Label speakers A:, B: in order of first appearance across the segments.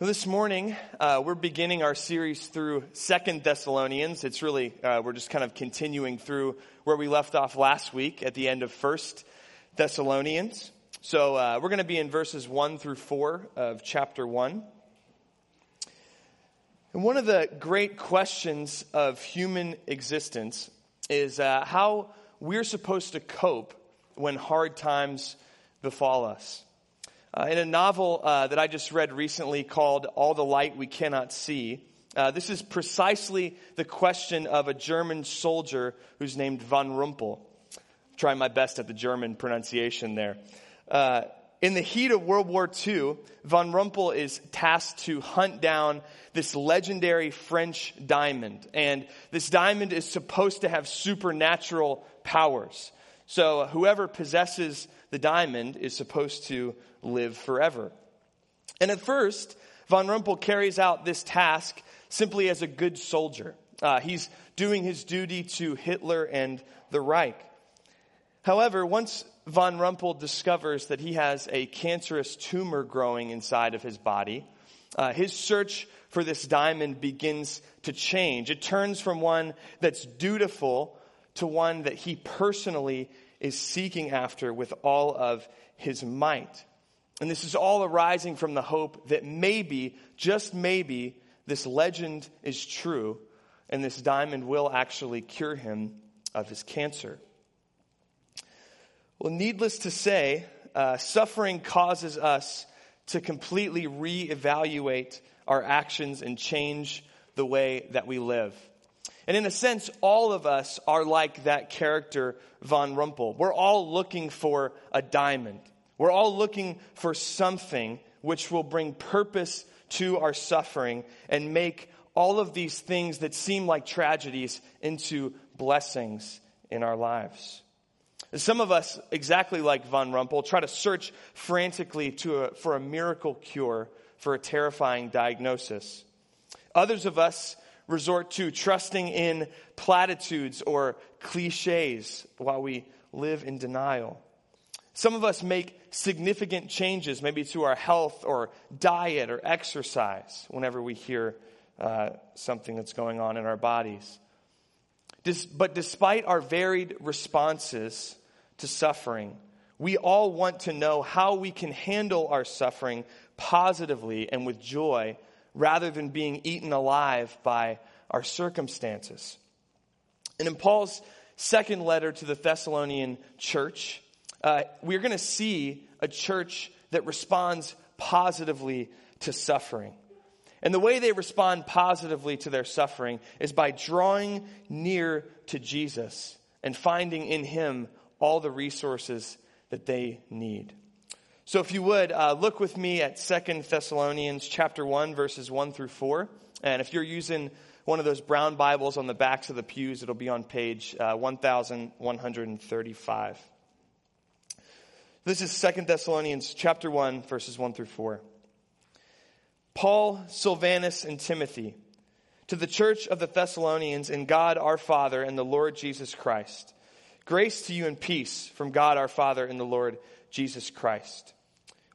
A: This morning, uh, we're beginning our series through Second Thessalonians. It's really, uh, we're just kind of continuing through where we left off last week at the end of First Thessalonians. So uh, we're going to be in verses 1 through 4 of chapter 1. And one of the great questions of human existence is uh, how we're supposed to cope when hard times befall us. Uh, in a novel uh, that I just read recently called All the Light We Cannot See, uh, this is precisely the question of a German soldier who's named von Rumpel. trying my best at the German pronunciation there. Uh, in the heat of World War II, von Rumpel is tasked to hunt down this legendary French diamond. And this diamond is supposed to have supernatural powers. So whoever possesses the diamond is supposed to live forever. And at first, von Rumpel carries out this task simply as a good soldier. Uh, he's doing his duty to Hitler and the Reich. However, once von Rumpel discovers that he has a cancerous tumor growing inside of his body, uh, his search for this diamond begins to change. It turns from one that's dutiful to one that he personally is seeking after with all of his might. And this is all arising from the hope that maybe, just maybe, this legend is true and this diamond will actually cure him of his cancer. Well, needless to say, uh, suffering causes us to completely reevaluate our actions and change the way that we live. And in a sense, all of us are like that character, Von Rumpel. We're all looking for a diamond. We're all looking for something which will bring purpose to our suffering and make all of these things that seem like tragedies into blessings in our lives. Some of us, exactly like Von Rumpel, try to search frantically to a, for a miracle cure for a terrifying diagnosis. Others of us resort to trusting in platitudes or cliches while we live in denial. Some of us make significant changes, maybe to our health or diet or exercise, whenever we hear uh, something that's going on in our bodies. Dis- but despite our varied responses to suffering, we all want to know how we can handle our suffering positively and with joy rather than being eaten alive by our circumstances. And in Paul's second letter to the Thessalonian church, uh, we're going to see a church that responds positively to suffering. And the way they respond positively to their suffering is by drawing near to Jesus and finding in him all the resources that they need. So if you would, uh, look with me at Second Thessalonians chapter 1, verses 1 through 4. And if you're using one of those brown Bibles on the backs of the pews, it'll be on page uh, 1135. This is Second Thessalonians chapter 1, verses 1 through 4. Paul, Silvanus, and Timothy, to the church of the Thessalonians in God our Father and the Lord Jesus Christ. Grace to you and peace from God our Father and the Lord Jesus Christ.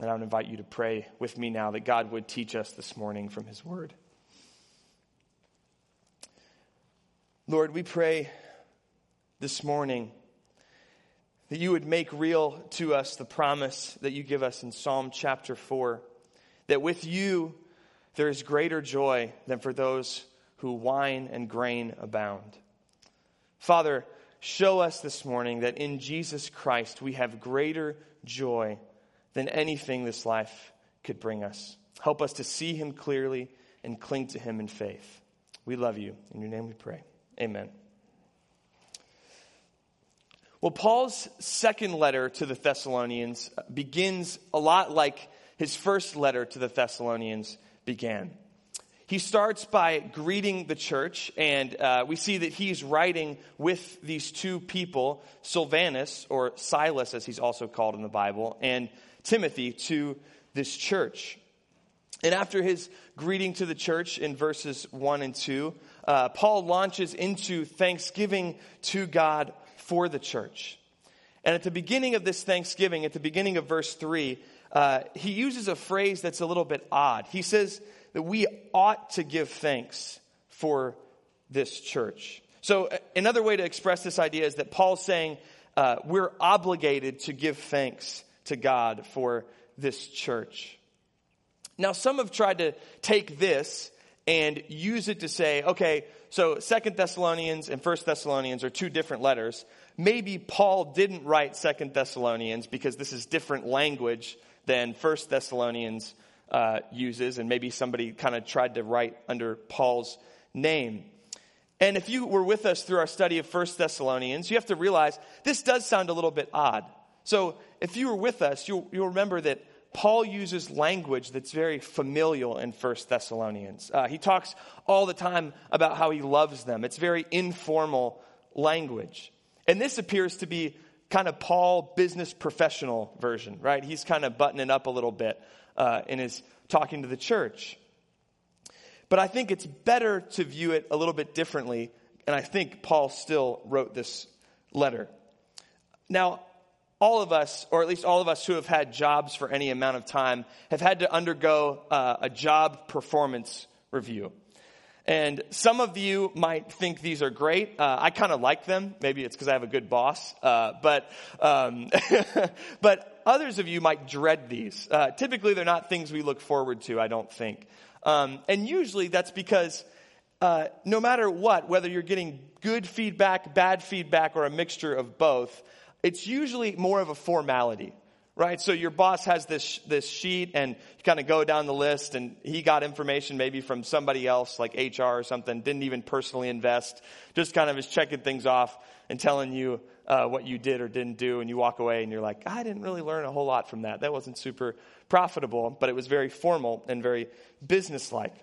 A: And I would invite you to pray with me now that God would teach us this morning from his word. Lord, we pray this morning that you would make real to us the promise that you give us in Psalm chapter 4 that with you there is greater joy than for those who wine and grain abound. Father, show us this morning that in Jesus Christ we have greater joy than anything this life could bring us. Help us to see him clearly and cling to him in faith. We love you. In your name we pray. Amen. Well, Paul's second letter to the Thessalonians begins a lot like his first letter to the Thessalonians began. he starts by greeting the church, and uh, we see that he's writing with these two people, Silvanus, or Silas as he's also called in the Bible, and Timothy to this church. And after his greeting to the church in verses 1 and 2, uh, Paul launches into thanksgiving to God for the church. And at the beginning of this thanksgiving, at the beginning of verse 3, uh, he uses a phrase that's a little bit odd. He says that we ought to give thanks for this church. So, uh, another way to express this idea is that Paul's saying uh, we're obligated to give thanks to God for this church. Now, some have tried to take this and use it to say, okay, so Second Thessalonians and First Thessalonians are two different letters. Maybe Paul didn't write Second Thessalonians because this is different language than First Thessalonians uh, uses, and maybe somebody kind of tried to write under Paul's name. And if you were with us through our study of First Thessalonians, you have to realize this does sound a little bit odd. So if you were with us, you'll, you'll remember that Paul uses language that's very familial in First Thessalonians. Uh, he talks all the time about how he loves them. It's very informal language. And this appears to be kind of Paul business professional version, right? He's kind of buttoning up a little bit uh, in his talking to the church. But I think it's better to view it a little bit differently, and I think Paul still wrote this letter. Now, all of us, or at least all of us who have had jobs for any amount of time, have had to undergo uh, a job performance review. And some of you might think these are great. Uh, I kind of like them. Maybe it's because I have a good boss. Uh, but, um, but others of you might dread these. Uh, typically, they're not things we look forward to, I don't think. Um, and usually that's because uh, no matter what, whether you're getting good feedback, bad feedback, or a mixture of both, it's usually more of a formality right? So your boss has this, this sheet and you kind of go down the list and he got information maybe from somebody else like HR or something, didn't even personally invest, just kind of is checking things off and telling you uh, what you did or didn't do and you walk away and you're like, I didn't really learn a whole lot from that. That wasn't super profitable, but it was very formal and very businesslike.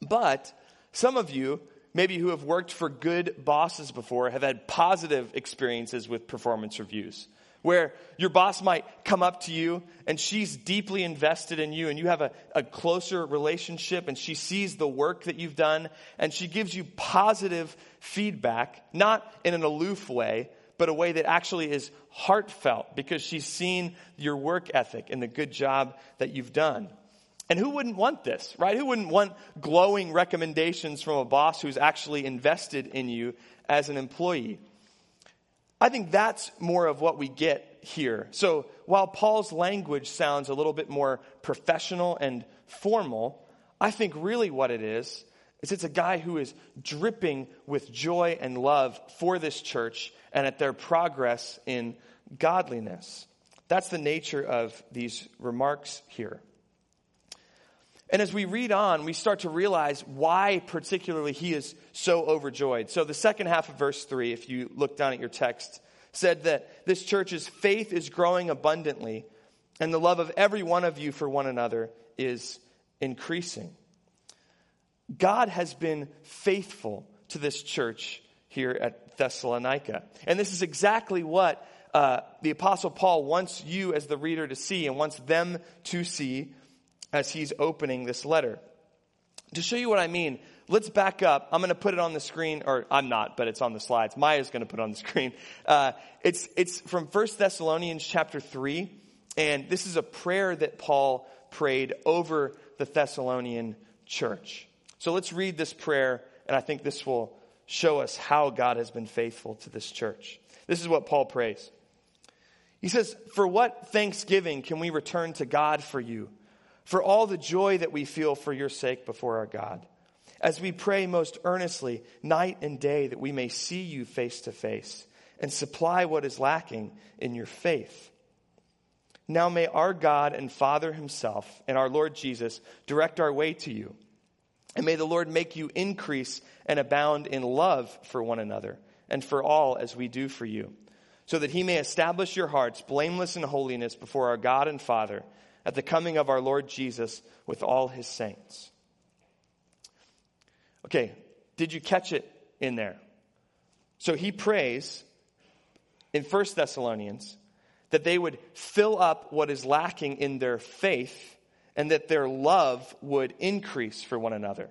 A: But some of you, maybe who have worked for good bosses before, have had positive experiences with performance reviews where your boss might come up to you and she's deeply invested in you and you have a, a, closer relationship and she sees the work that you've done and she gives you positive feedback, not in an aloof way, but a way that actually is heartfelt because she's seen your work ethic and the good job that you've done. And who wouldn't want this, right? Who wouldn't want glowing recommendations from a boss who's actually invested in you as an employee? I think that's more of what we get here. So while Paul's language sounds a little bit more professional and formal, I think really what it is, is it's a guy who is dripping with joy and love for this church and at their progress in godliness. That's the nature of these remarks here. And as we read on, we start to realize why, particularly, he is so overjoyed. So, the second half of verse 3, if you look down at your text, said that this church's faith is growing abundantly, and the love of every one of you for one another is increasing. God has been faithful to this church here at Thessalonica. And this is exactly what uh, the Apostle Paul wants you as the reader to see and wants them to see as he's opening this letter. To show you what I mean, let's back up. I'm going to put it on the screen, or I'm not, but it's on the slides. Maya's going to put it on the screen. Uh, it's, it's from 1 Thessalonians chapter 3, and this is a prayer that Paul prayed over the Thessalonian church. So let's read this prayer, and I think this will show us how God has been faithful to this church. This is what Paul prays. He says, For what thanksgiving can we return to God for you? For all the joy that we feel for your sake before our God, as we pray most earnestly night and day that we may see you face to face and supply what is lacking in your faith. Now may our God and Father Himself and our Lord Jesus direct our way to you. And may the Lord make you increase and abound in love for one another and for all as we do for you, so that He may establish your hearts blameless in holiness before our God and Father at the coming of our Lord Jesus with all his saints. Okay, did you catch it in there? So he prays in 1 Thessalonians that they would fill up what is lacking in their faith and that their love would increase for one another.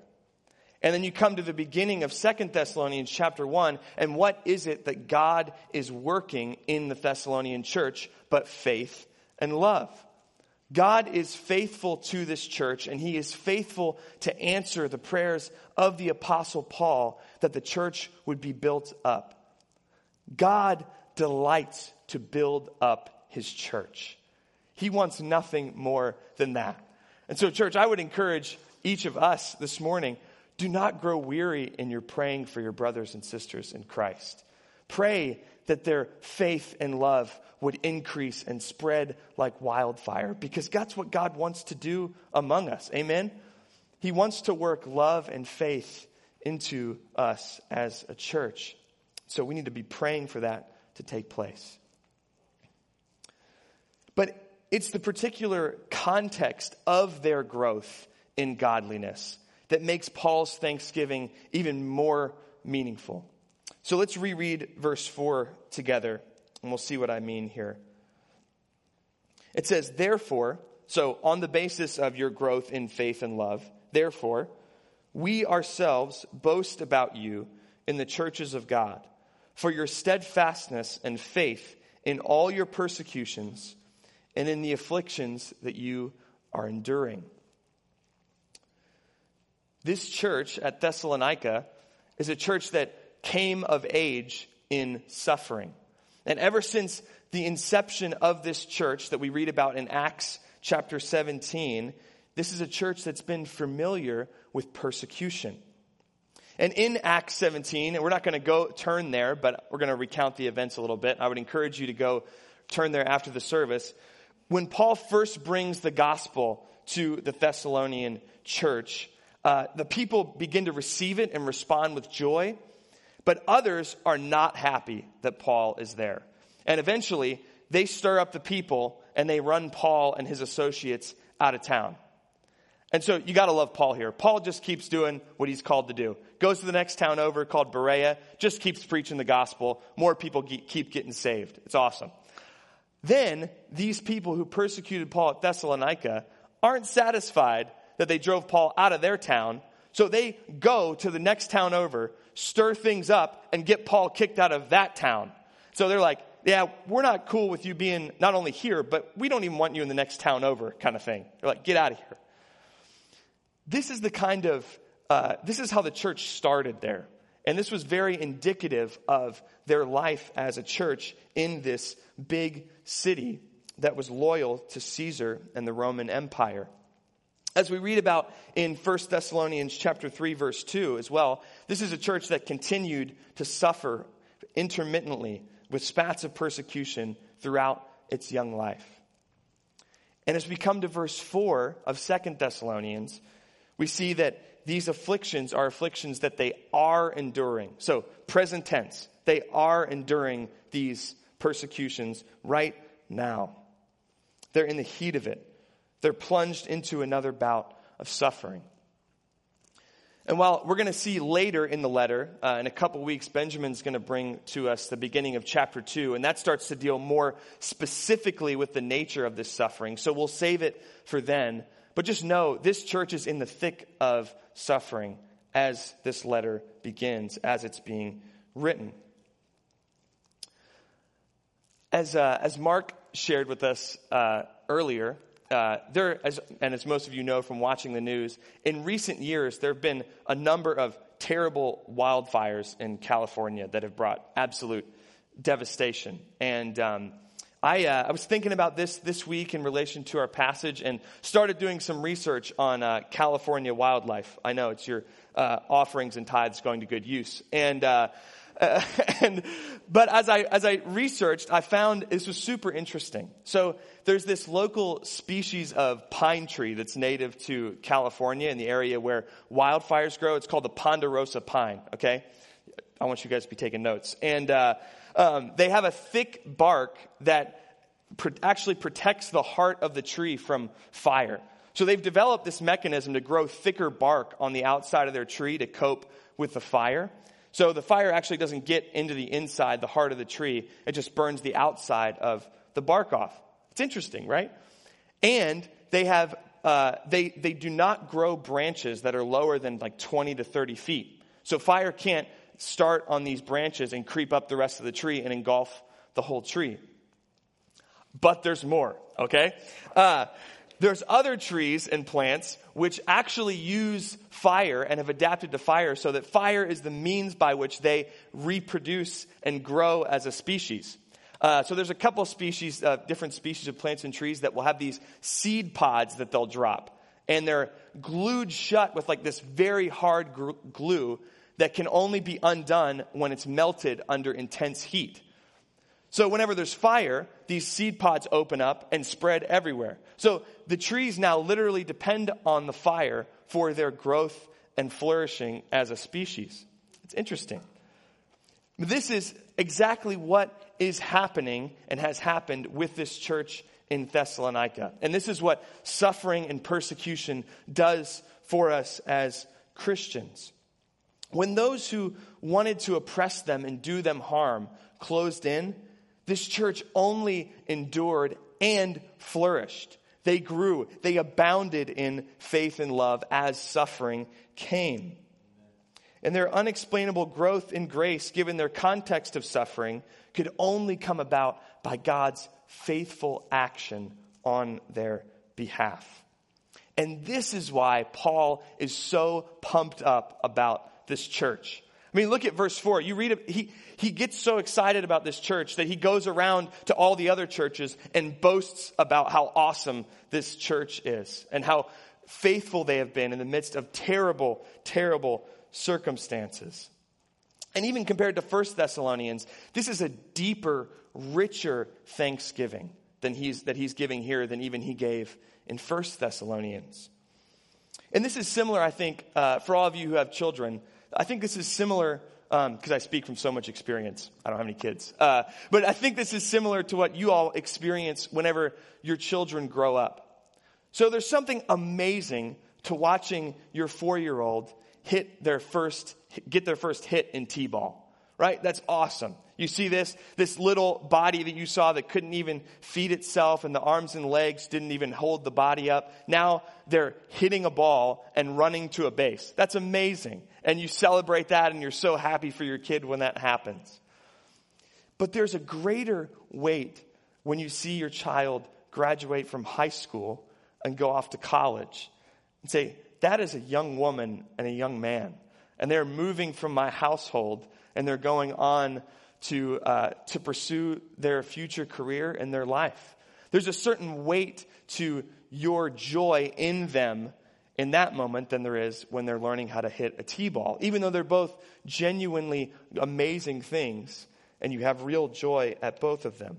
A: And then you come to the beginning of Second Thessalonians chapter 1, and what is it that God is working in the Thessalonian church but faith and love? God is faithful to this church, and he is faithful to answer the prayers of the Apostle Paul that the church would be built up. God delights to build up his church. He wants nothing more than that. And so, church, I would encourage each of us this morning do not grow weary in your praying for your brothers and sisters in Christ. Pray that their faith and love would increase and spread like wildfire because that's what God wants to do among us. Amen? He wants to work love and faith into us as a church. So we need to be praying for that to take place. But it's the particular context of their growth in godliness that makes Paul's thanksgiving even more meaningful. So let's reread verse 4 together, and we'll see what I mean here. It says, Therefore, so on the basis of your growth in faith and love, therefore, we ourselves boast about you in the churches of God for your steadfastness and faith in all your persecutions and in the afflictions that you are enduring. This church at Thessalonica is a church that came of age in suffering. And ever since the inception of this church that we read about in Acts chapter 17, this is a church that's been familiar with persecution. And in Acts 17, and we're not going to go turn there, but we're going to recount the events a little bit. I would encourage you to go turn there after the service. When Paul first brings the gospel to the Thessalonian church, uh, the people begin to receive it and respond with joy, but others are not happy that Paul is there. And eventually, they stir up the people and they run Paul and his associates out of town. And so you got to love Paul here. Paul just keeps doing what he's called to do. Goes to the next town over called Berea, just keeps preaching the gospel. More people keep getting saved. It's awesome. Then these people who persecuted Paul at Thessalonica aren't satisfied that they drove Paul out of their town. So they go to the next town over, stir things up, and get Paul kicked out of that town. So they're like, yeah, we're not cool with you being not only here, but we don't even want you in the next town over kind of thing. They're like, get out of here. This is the kind of, uh, this is how the church started there. And this was very indicative of their life as a church in this big city that was loyal to Caesar and the Roman Empire. As we read about in 1 Thessalonians chapter 3 verse 2 as well, this is a church that continued to suffer intermittently with spats of persecution throughout its young life. And as we come to verse 4 of 2 Thessalonians, we see that these afflictions are afflictions that they are enduring. So, present tense, they are enduring these persecutions right now. They're in the heat of it. They're plunged into another bout of suffering. And while we're going to see later in the letter, uh, in a couple weeks, Benjamin's going to bring to us the beginning of chapter 2, and that starts to deal more specifically with the nature of this suffering. So we'll save it for then. But just know this church is in the thick of suffering as this letter begins, as it's being written. As, uh, as Mark shared with us uh, earlier, uh, there, as, and as most of you know from watching the news, in recent years there have been a number of terrible wildfires in California that have brought absolute devastation. And um, I, uh, I was thinking about this this week in relation to our passage and started doing some research on uh, California wildlife. I know it's your uh, offerings and tithes going to good use. And, uh, and, but as I, as I researched, I found this was super interesting. So there's this local species of pine tree that's native to California in the area where wildfires grow. It's called the ponderosa pine, okay? I want you guys to be taking notes. And, uh, um, they have a thick bark that actually protects the heart of the tree from fire. So they've developed this mechanism to grow thicker bark on the outside of their tree to cope with the fire. So the fire actually doesn't get into the inside, the heart of the tree. It just burns the outside of the bark off. It's interesting, right? And they have, uh, they, they do not grow branches that are lower than like 20 to 30 feet. So fire can't start on these branches and creep up the rest of the tree and engulf the whole tree. But there's more, okay? Uh, there's other trees and plants which actually use fire and have adapted to fire so that fire is the means by which they reproduce and grow as a species. Uh, so there's a couple species, uh, different species of plants and trees that will have these seed pods that they'll drop. And they're glued shut with like this very hard glue that can only be undone when it's melted under intense heat. So whenever there's fire, these seed pods open up and spread everywhere. So the trees now literally depend on the fire for their growth and flourishing as a species. It's interesting. This is exactly what is happening and has happened with this church in Thessalonica. And this is what suffering and persecution does for us as Christians. When those who wanted to oppress them and do them harm closed in, this church only endured and flourished. They grew, they abounded in faith and love as suffering came. And their unexplainable growth in grace, given their context of suffering, could only come about by God's faithful action on their behalf. And this is why Paul is so pumped up about this church. I mean, look at verse 4. You read he, he gets so excited about this church that he goes around to all the other churches and boasts about how awesome this church is and how faithful they have been in the midst of terrible, terrible circumstances. And even compared to First Thessalonians, this is a deeper, richer thanksgiving than he's, that he's giving here than even he gave in First Thessalonians. And this is similar, I think, uh, for all of you who have children. I think this is similar because um, I speak from so much experience. I don't have any kids. Uh, but I think this is similar to what you all experience whenever your children grow up. So there's something amazing to watching your four year old hit their first, get their first hit in T ball right? That's awesome. You see this, this little body that you saw that couldn't even feed itself and the arms and legs didn't even hold the body up. Now they're hitting a ball and running to a base. That's amazing. And you celebrate that and you're so happy for your kid when that happens. But there's a greater weight when you see your child graduate from high school and go off to college and say, that is a young woman and a young man. And they're moving from my household and they're going on to, uh, to pursue their future career and their life. There's a certain weight to your joy in them in that moment than there is when they're learning how to hit a T ball, even though they're both genuinely amazing things and you have real joy at both of them.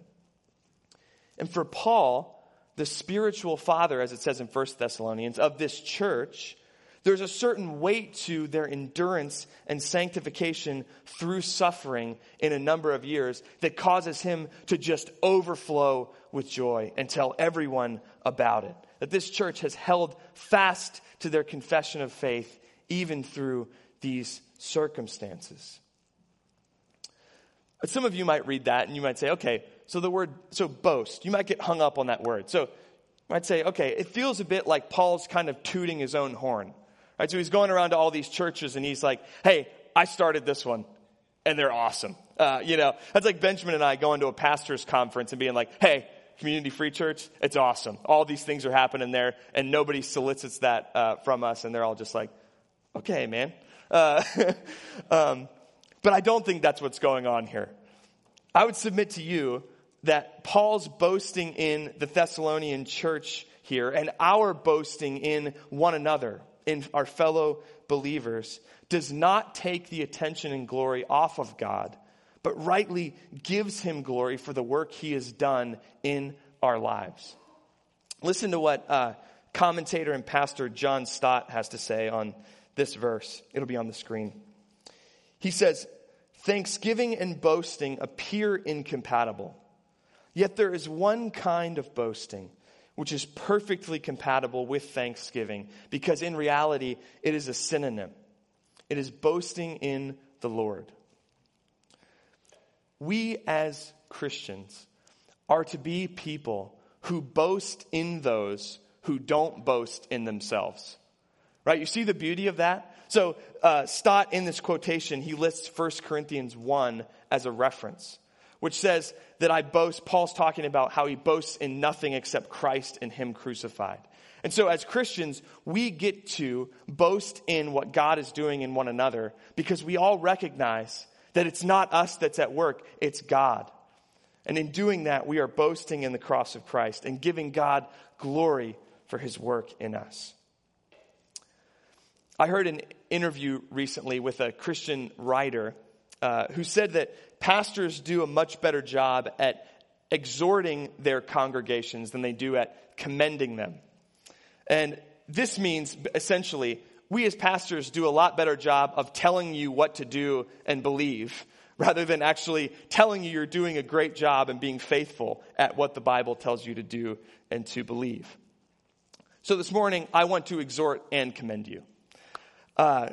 A: And for Paul, the spiritual father, as it says in 1 Thessalonians, of this church, there's a certain weight to their endurance and sanctification through suffering in a number of years that causes him to just overflow with joy and tell everyone about it. That this church has held fast to their confession of faith even through these circumstances. But some of you might read that and you might say, okay, so the word, so boast, you might get hung up on that word. So you might say, okay, it feels a bit like Paul's kind of tooting his own horn. Right? So he's going around to all these churches and he's like, hey, I started this one and they're awesome. Uh, you know, that's like Benjamin and I going to a pastor's conference and being like, hey, Community Free Church, it's awesome. All these things are happening there and nobody solicits that uh, from us and they're all just like, okay, man. Uh, um, but I don't think that's what's going on here. I would submit to you that Paul's boasting in the Thessalonian church here and our boasting in one another in our fellow believers does not take the attention and glory off of God, but rightly gives him glory for the work he has done in our lives. Listen to what uh, commentator and pastor John Stott has to say on this verse. It'll be on the screen. He says, Thanksgiving and boasting appear incompatible. Yet there is one kind of boasting which is perfectly compatible with thanksgiving, because in reality, it is a synonym. It is boasting in the Lord. We as Christians are to be people who boast in those who don't boast in themselves. Right? You see the beauty of that? So, uh, Stott, in this quotation, he lists 1 Corinthians 1 as a reference, which says that I boast, Paul's talking about how he boasts in nothing except Christ and him crucified. And so, as Christians, we get to boast in what God is doing in one another because we all recognize that it's not us that's at work, it's God. And in doing that, we are boasting in the cross of Christ and giving God glory for his work in us. I heard an interview recently with a Christian writer uh, who said that pastors do a much better job at exhorting their congregations than they do at commending them. And this means essentially, we as pastors do a lot better job of telling you what to do and believe rather than actually telling you you're doing a great job and being faithful at what the Bible tells you to do and to believe. So this morning, I want to exhort and commend you. Uh,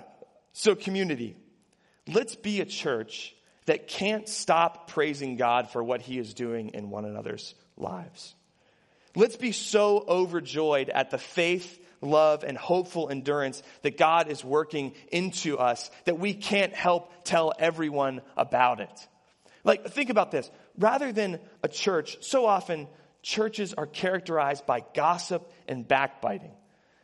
A: so, community, let's be a church that can't stop praising God for what He is doing in one another's lives. Let's be so overjoyed at the faith, love, and hopeful endurance that God is working into us that we can't help tell everyone about it. Like, think about this. Rather than a church, so often churches are characterized by gossip and backbiting.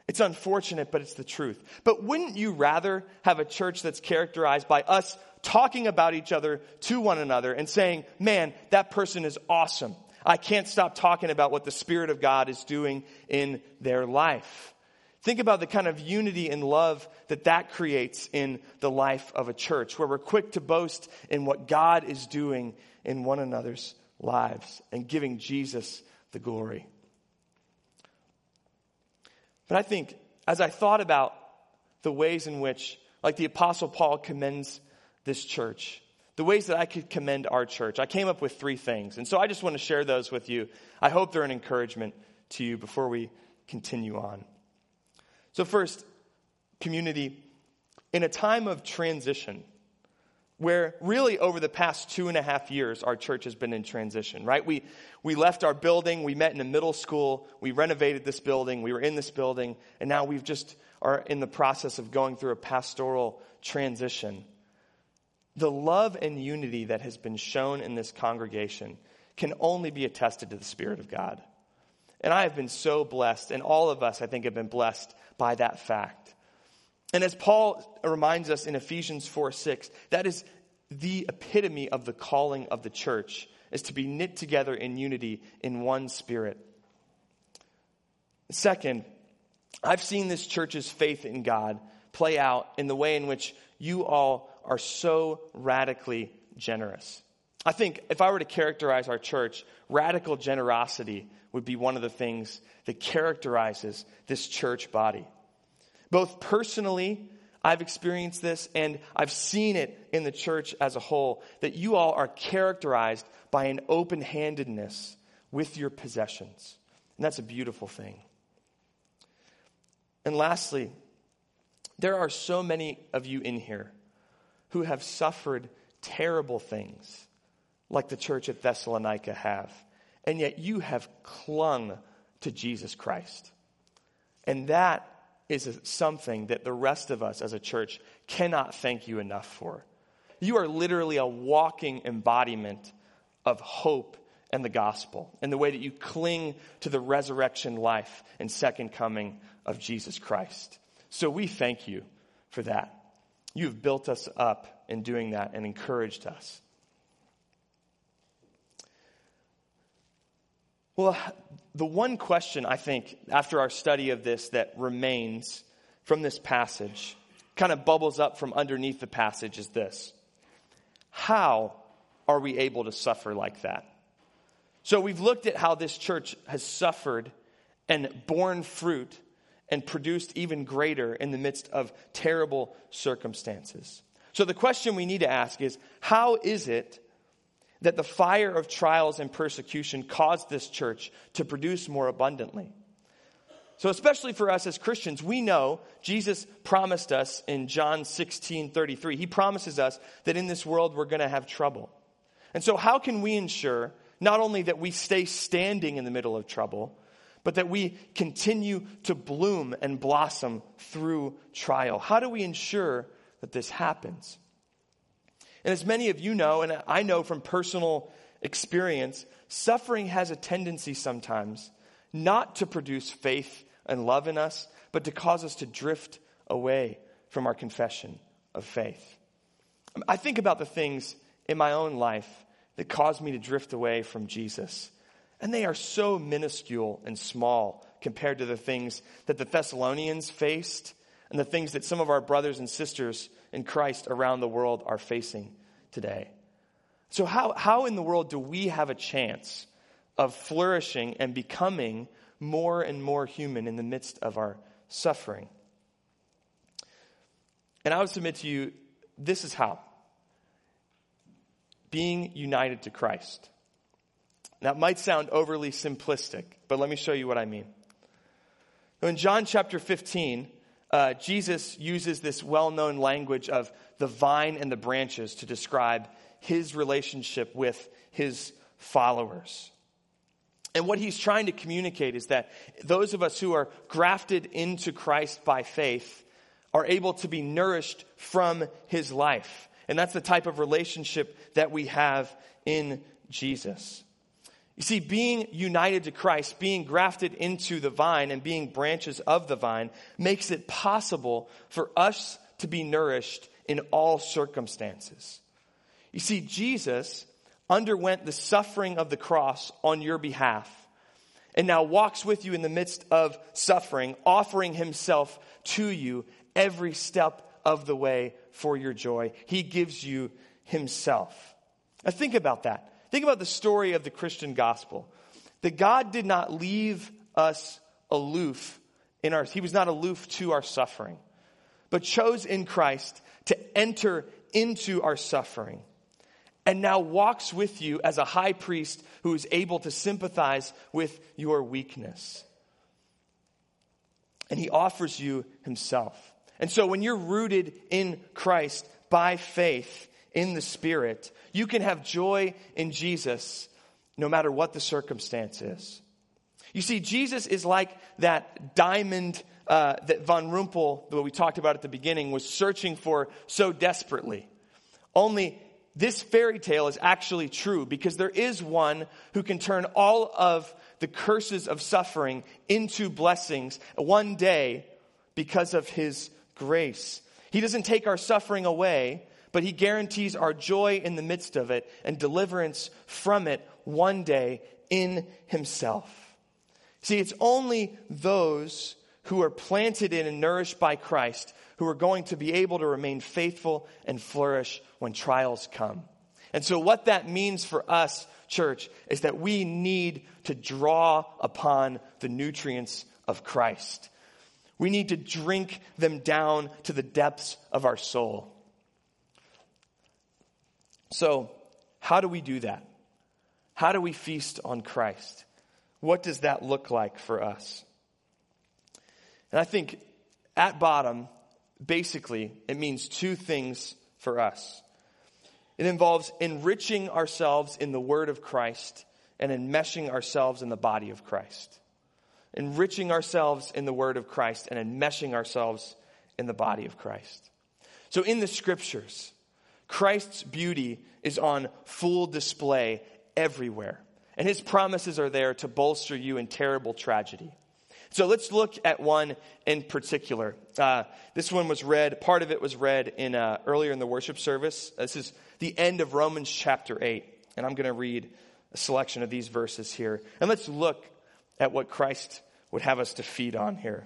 A: It's unfortunate, but it's the truth. But wouldn't you rather have a church that's characterized by us talking about each other to one another and saying, man, that person is awesome. I can't stop talking about what the Spirit of God is doing in their life. Think about the kind of unity and love that that creates in the life of a church, where we're quick to boast in what God is doing in one another's lives and giving Jesus the glory. But I think as I thought about the ways in which, like the Apostle Paul commends this church, the ways that I could commend our church, I came up with three things. And so I just want to share those with you. I hope they're an encouragement to you before we continue on. So, first, community, in a time of transition, where really over the past two and a half years, our church has been in transition, right? We, we left our building, we met in a middle school, we renovated this building, we were in this building, and now we've just are in the process of going through a pastoral transition. The love and unity that has been shown in this congregation can only be attested to the Spirit of God. And I have been so blessed, and all of us, I think, have been blessed by that fact. And as Paul reminds us in Ephesians 4 6, that is the epitome of the calling of the church, is to be knit together in unity in one spirit. Second, I've seen this church's faith in God play out in the way in which you all are so radically generous. I think if I were to characterize our church, radical generosity would be one of the things that characterizes this church body. Both personally, I've experienced this, and I've seen it in the church as a whole, that you all are characterized by an open handedness with your possessions. And that's a beautiful thing. And lastly, there are so many of you in here who have suffered terrible things like the church at Thessalonica have, and yet you have clung to Jesus Christ. And that is something that the rest of us as a church cannot thank you enough for. You are literally a walking embodiment of hope and the gospel and the way that you cling to the resurrection life and second coming of Jesus Christ. So we thank you for that. You've built us up in doing that and encouraged us. Well, the one question I think after our study of this that remains from this passage, kind of bubbles up from underneath the passage, is this How are we able to suffer like that? So we've looked at how this church has suffered and borne fruit and produced even greater in the midst of terrible circumstances. So the question we need to ask is how is it that the fire of trials and persecution caused this church to produce more abundantly. So, especially for us as Christians, we know Jesus promised us in John 16 33, he promises us that in this world we're going to have trouble. And so, how can we ensure not only that we stay standing in the middle of trouble, but that we continue to bloom and blossom through trial? How do we ensure that this happens? And as many of you know, and I know from personal experience, suffering has a tendency sometimes not to produce faith and love in us, but to cause us to drift away from our confession of faith. I think about the things in my own life that caused me to drift away from Jesus. And they are so minuscule and small compared to the things that the Thessalonians faced and the things that some of our brothers and sisters in Christ around the world are facing today. So, how, how in the world do we have a chance of flourishing and becoming more and more human in the midst of our suffering. And I would submit to you this is how being united to Christ. That might sound overly simplistic, but let me show you what I mean. In John chapter 15, uh, Jesus uses this well known language of the vine and the branches to describe his relationship with his followers. And what he's trying to communicate is that those of us who are grafted into Christ by faith are able to be nourished from his life. And that's the type of relationship that we have in Jesus. You see, being united to Christ, being grafted into the vine and being branches of the vine makes it possible for us to be nourished in all circumstances. You see, Jesus underwent the suffering of the cross on your behalf and now walks with you in the midst of suffering, offering himself to you every step of the way for your joy. He gives you himself. Now think about that. Think about the story of the Christian gospel. That God did not leave us aloof in our, he was not aloof to our suffering, but chose in Christ to enter into our suffering and now walks with you as a high priest who is able to sympathize with your weakness. And he offers you himself. And so when you're rooted in Christ by faith in the Spirit, you can have joy in Jesus no matter what the circumstance is. You see, Jesus is like that diamond uh, that Von Rumpel, that we talked about at the beginning, was searching for so desperately. Only this fairy tale is actually true because there is one who can turn all of the curses of suffering into blessings one day because of his grace. He doesn't take our suffering away, but he guarantees our joy in the midst of it and deliverance from it one day in himself. See, it's only those who are planted in and nourished by Christ who are going to be able to remain faithful and flourish when trials come. And so, what that means for us, church, is that we need to draw upon the nutrients of Christ. We need to drink them down to the depths of our soul. So, how do we do that? How do we feast on Christ? What does that look like for us? And I think at bottom, basically, it means two things for us. It involves enriching ourselves in the Word of Christ and enmeshing ourselves in the body of Christ. Enriching ourselves in the Word of Christ and enmeshing ourselves in the body of Christ. So in the Scriptures, Christ's beauty is on full display everywhere. And His promises are there to bolster you in terrible tragedy. So let's look at one in particular. Uh, this one was read, part of it was read in, uh, earlier in the worship service. This is the end of Romans chapter 8. And I'm going to read a selection of these verses here. And let's look at what Christ would have us to feed on here.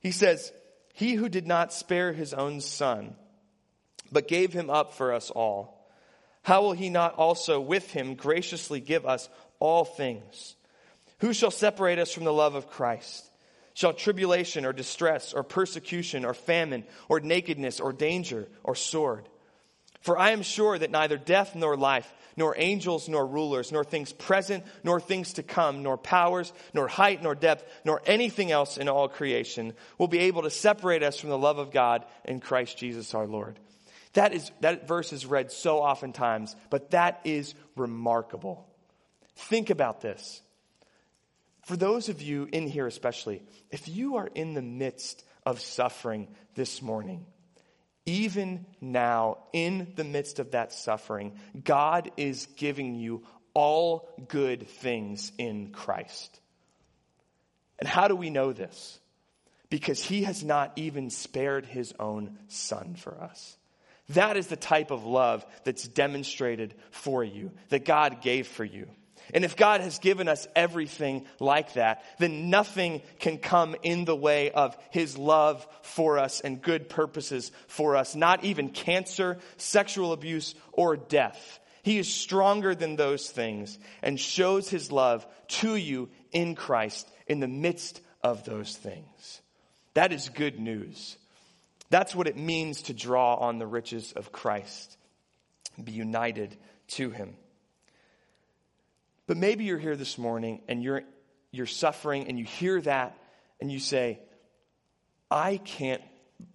A: He says, He who did not spare his own son, but gave him up for us all, how will he not also with him graciously give us all things? Who shall separate us from the love of Christ? Shall tribulation or distress or persecution or famine or nakedness or danger or sword? For I am sure that neither death nor life, nor angels nor rulers, nor things present, nor things to come, nor powers, nor height, nor depth, nor anything else in all creation will be able to separate us from the love of God in Christ Jesus our Lord. That is, that verse is read so oftentimes, but that is remarkable. Think about this. For those of you in here especially, if you are in the midst of suffering this morning, even now, in the midst of that suffering, God is giving you all good things in Christ. And how do we know this? Because he has not even spared his own son for us. That is the type of love that's demonstrated for you, that God gave for you. And if God has given us everything like that, then nothing can come in the way of His love for us and good purposes for us, not even cancer, sexual abuse, or death. He is stronger than those things and shows His love to you in Christ in the midst of those things. That is good news. That's what it means to draw on the riches of Christ, be united to Him. But maybe you're here this morning and you're, you're suffering and you hear that and you say, I can't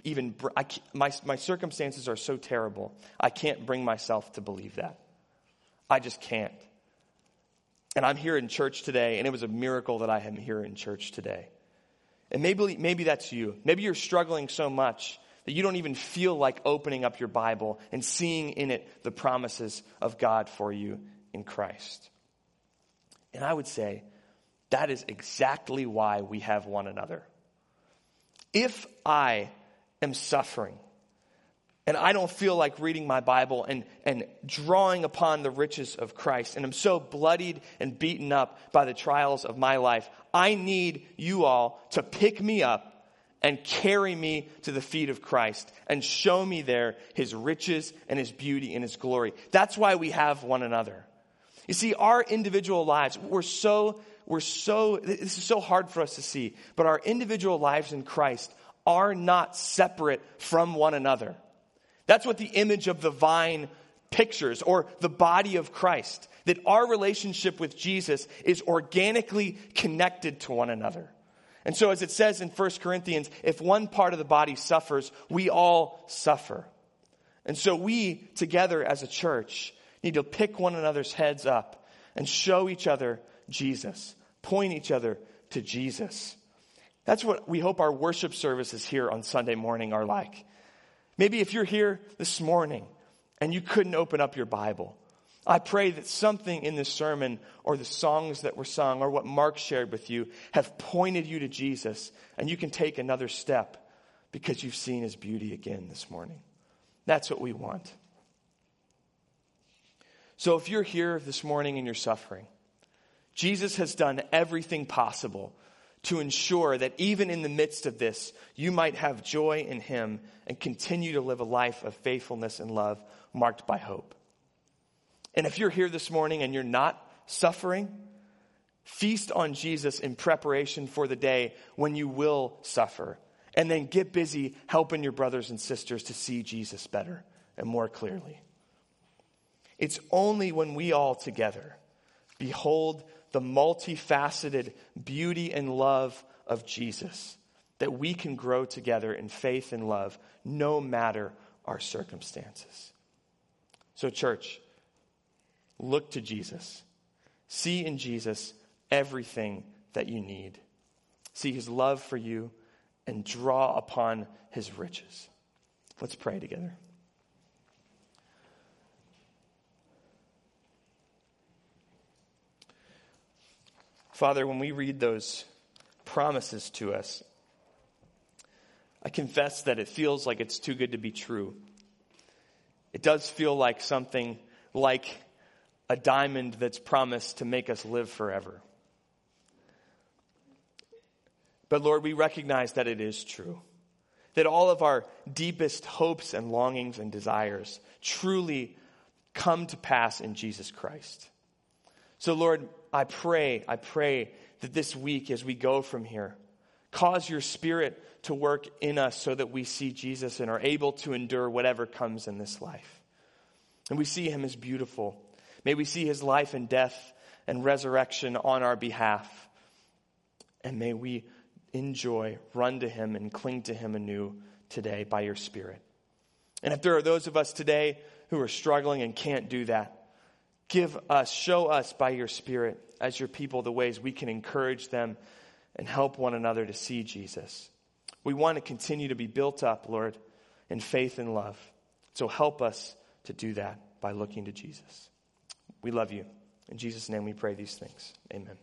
A: even, I can't, my, my circumstances are so terrible, I can't bring myself to believe that. I just can't. And I'm here in church today, and it was a miracle that I am here in church today. And maybe, maybe that's you. Maybe you're struggling so much that you don't even feel like opening up your Bible and seeing in it the promises of God for you in Christ. And I would say that is exactly why we have one another. If I am suffering and I don't feel like reading my Bible and, and drawing upon the riches of Christ, and I'm so bloodied and beaten up by the trials of my life, I need you all to pick me up and carry me to the feet of Christ and show me there his riches and his beauty and his glory. That's why we have one another. You see, our individual lives, we're so, we're so, this is so hard for us to see, but our individual lives in Christ are not separate from one another. That's what the image of the vine pictures, or the body of Christ, that our relationship with Jesus is organically connected to one another. And so, as it says in 1 Corinthians, if one part of the body suffers, we all suffer. And so, we together as a church need to pick one another's heads up and show each other Jesus, point each other to Jesus. That's what we hope our worship services here on Sunday morning are like. Maybe if you're here this morning and you couldn't open up your Bible, I pray that something in this sermon or the songs that were sung or what Mark shared with you have pointed you to Jesus and you can take another step because you've seen his beauty again this morning. That's what we want. So if you're here this morning and you're suffering, Jesus has done everything possible to ensure that even in the midst of this, you might have joy in Him and continue to live a life of faithfulness and love marked by hope. And if you're here this morning and you're not suffering, feast on Jesus in preparation for the day when you will suffer. And then get busy helping your brothers and sisters to see Jesus better and more clearly. It's only when we all together behold the multifaceted beauty and love of Jesus that we can grow together in faith and love no matter our circumstances. So, church, look to Jesus. See in Jesus everything that you need. See his love for you and draw upon his riches. Let's pray together. Father, when we read those promises to us, I confess that it feels like it's too good to be true. It does feel like something like a diamond that's promised to make us live forever. But Lord, we recognize that it is true. That all of our deepest hopes and longings and desires truly come to pass in Jesus Christ. So, Lord, I pray, I pray that this week as we go from here, cause your spirit to work in us so that we see Jesus and are able to endure whatever comes in this life. and we see him as beautiful. May we see his life and death and resurrection on our behalf. And may we enjoy, run to him, and cling to him anew today by your Spirit. And if there are those of us today who are struggling and can't do that, give us, show us by your Spirit as your people the ways we can encourage them and help one another to see Jesus. We want to continue to be built up, Lord, in faith and love. So help us to do that by looking to Jesus. We love you. In Jesus' name we pray these things. Amen.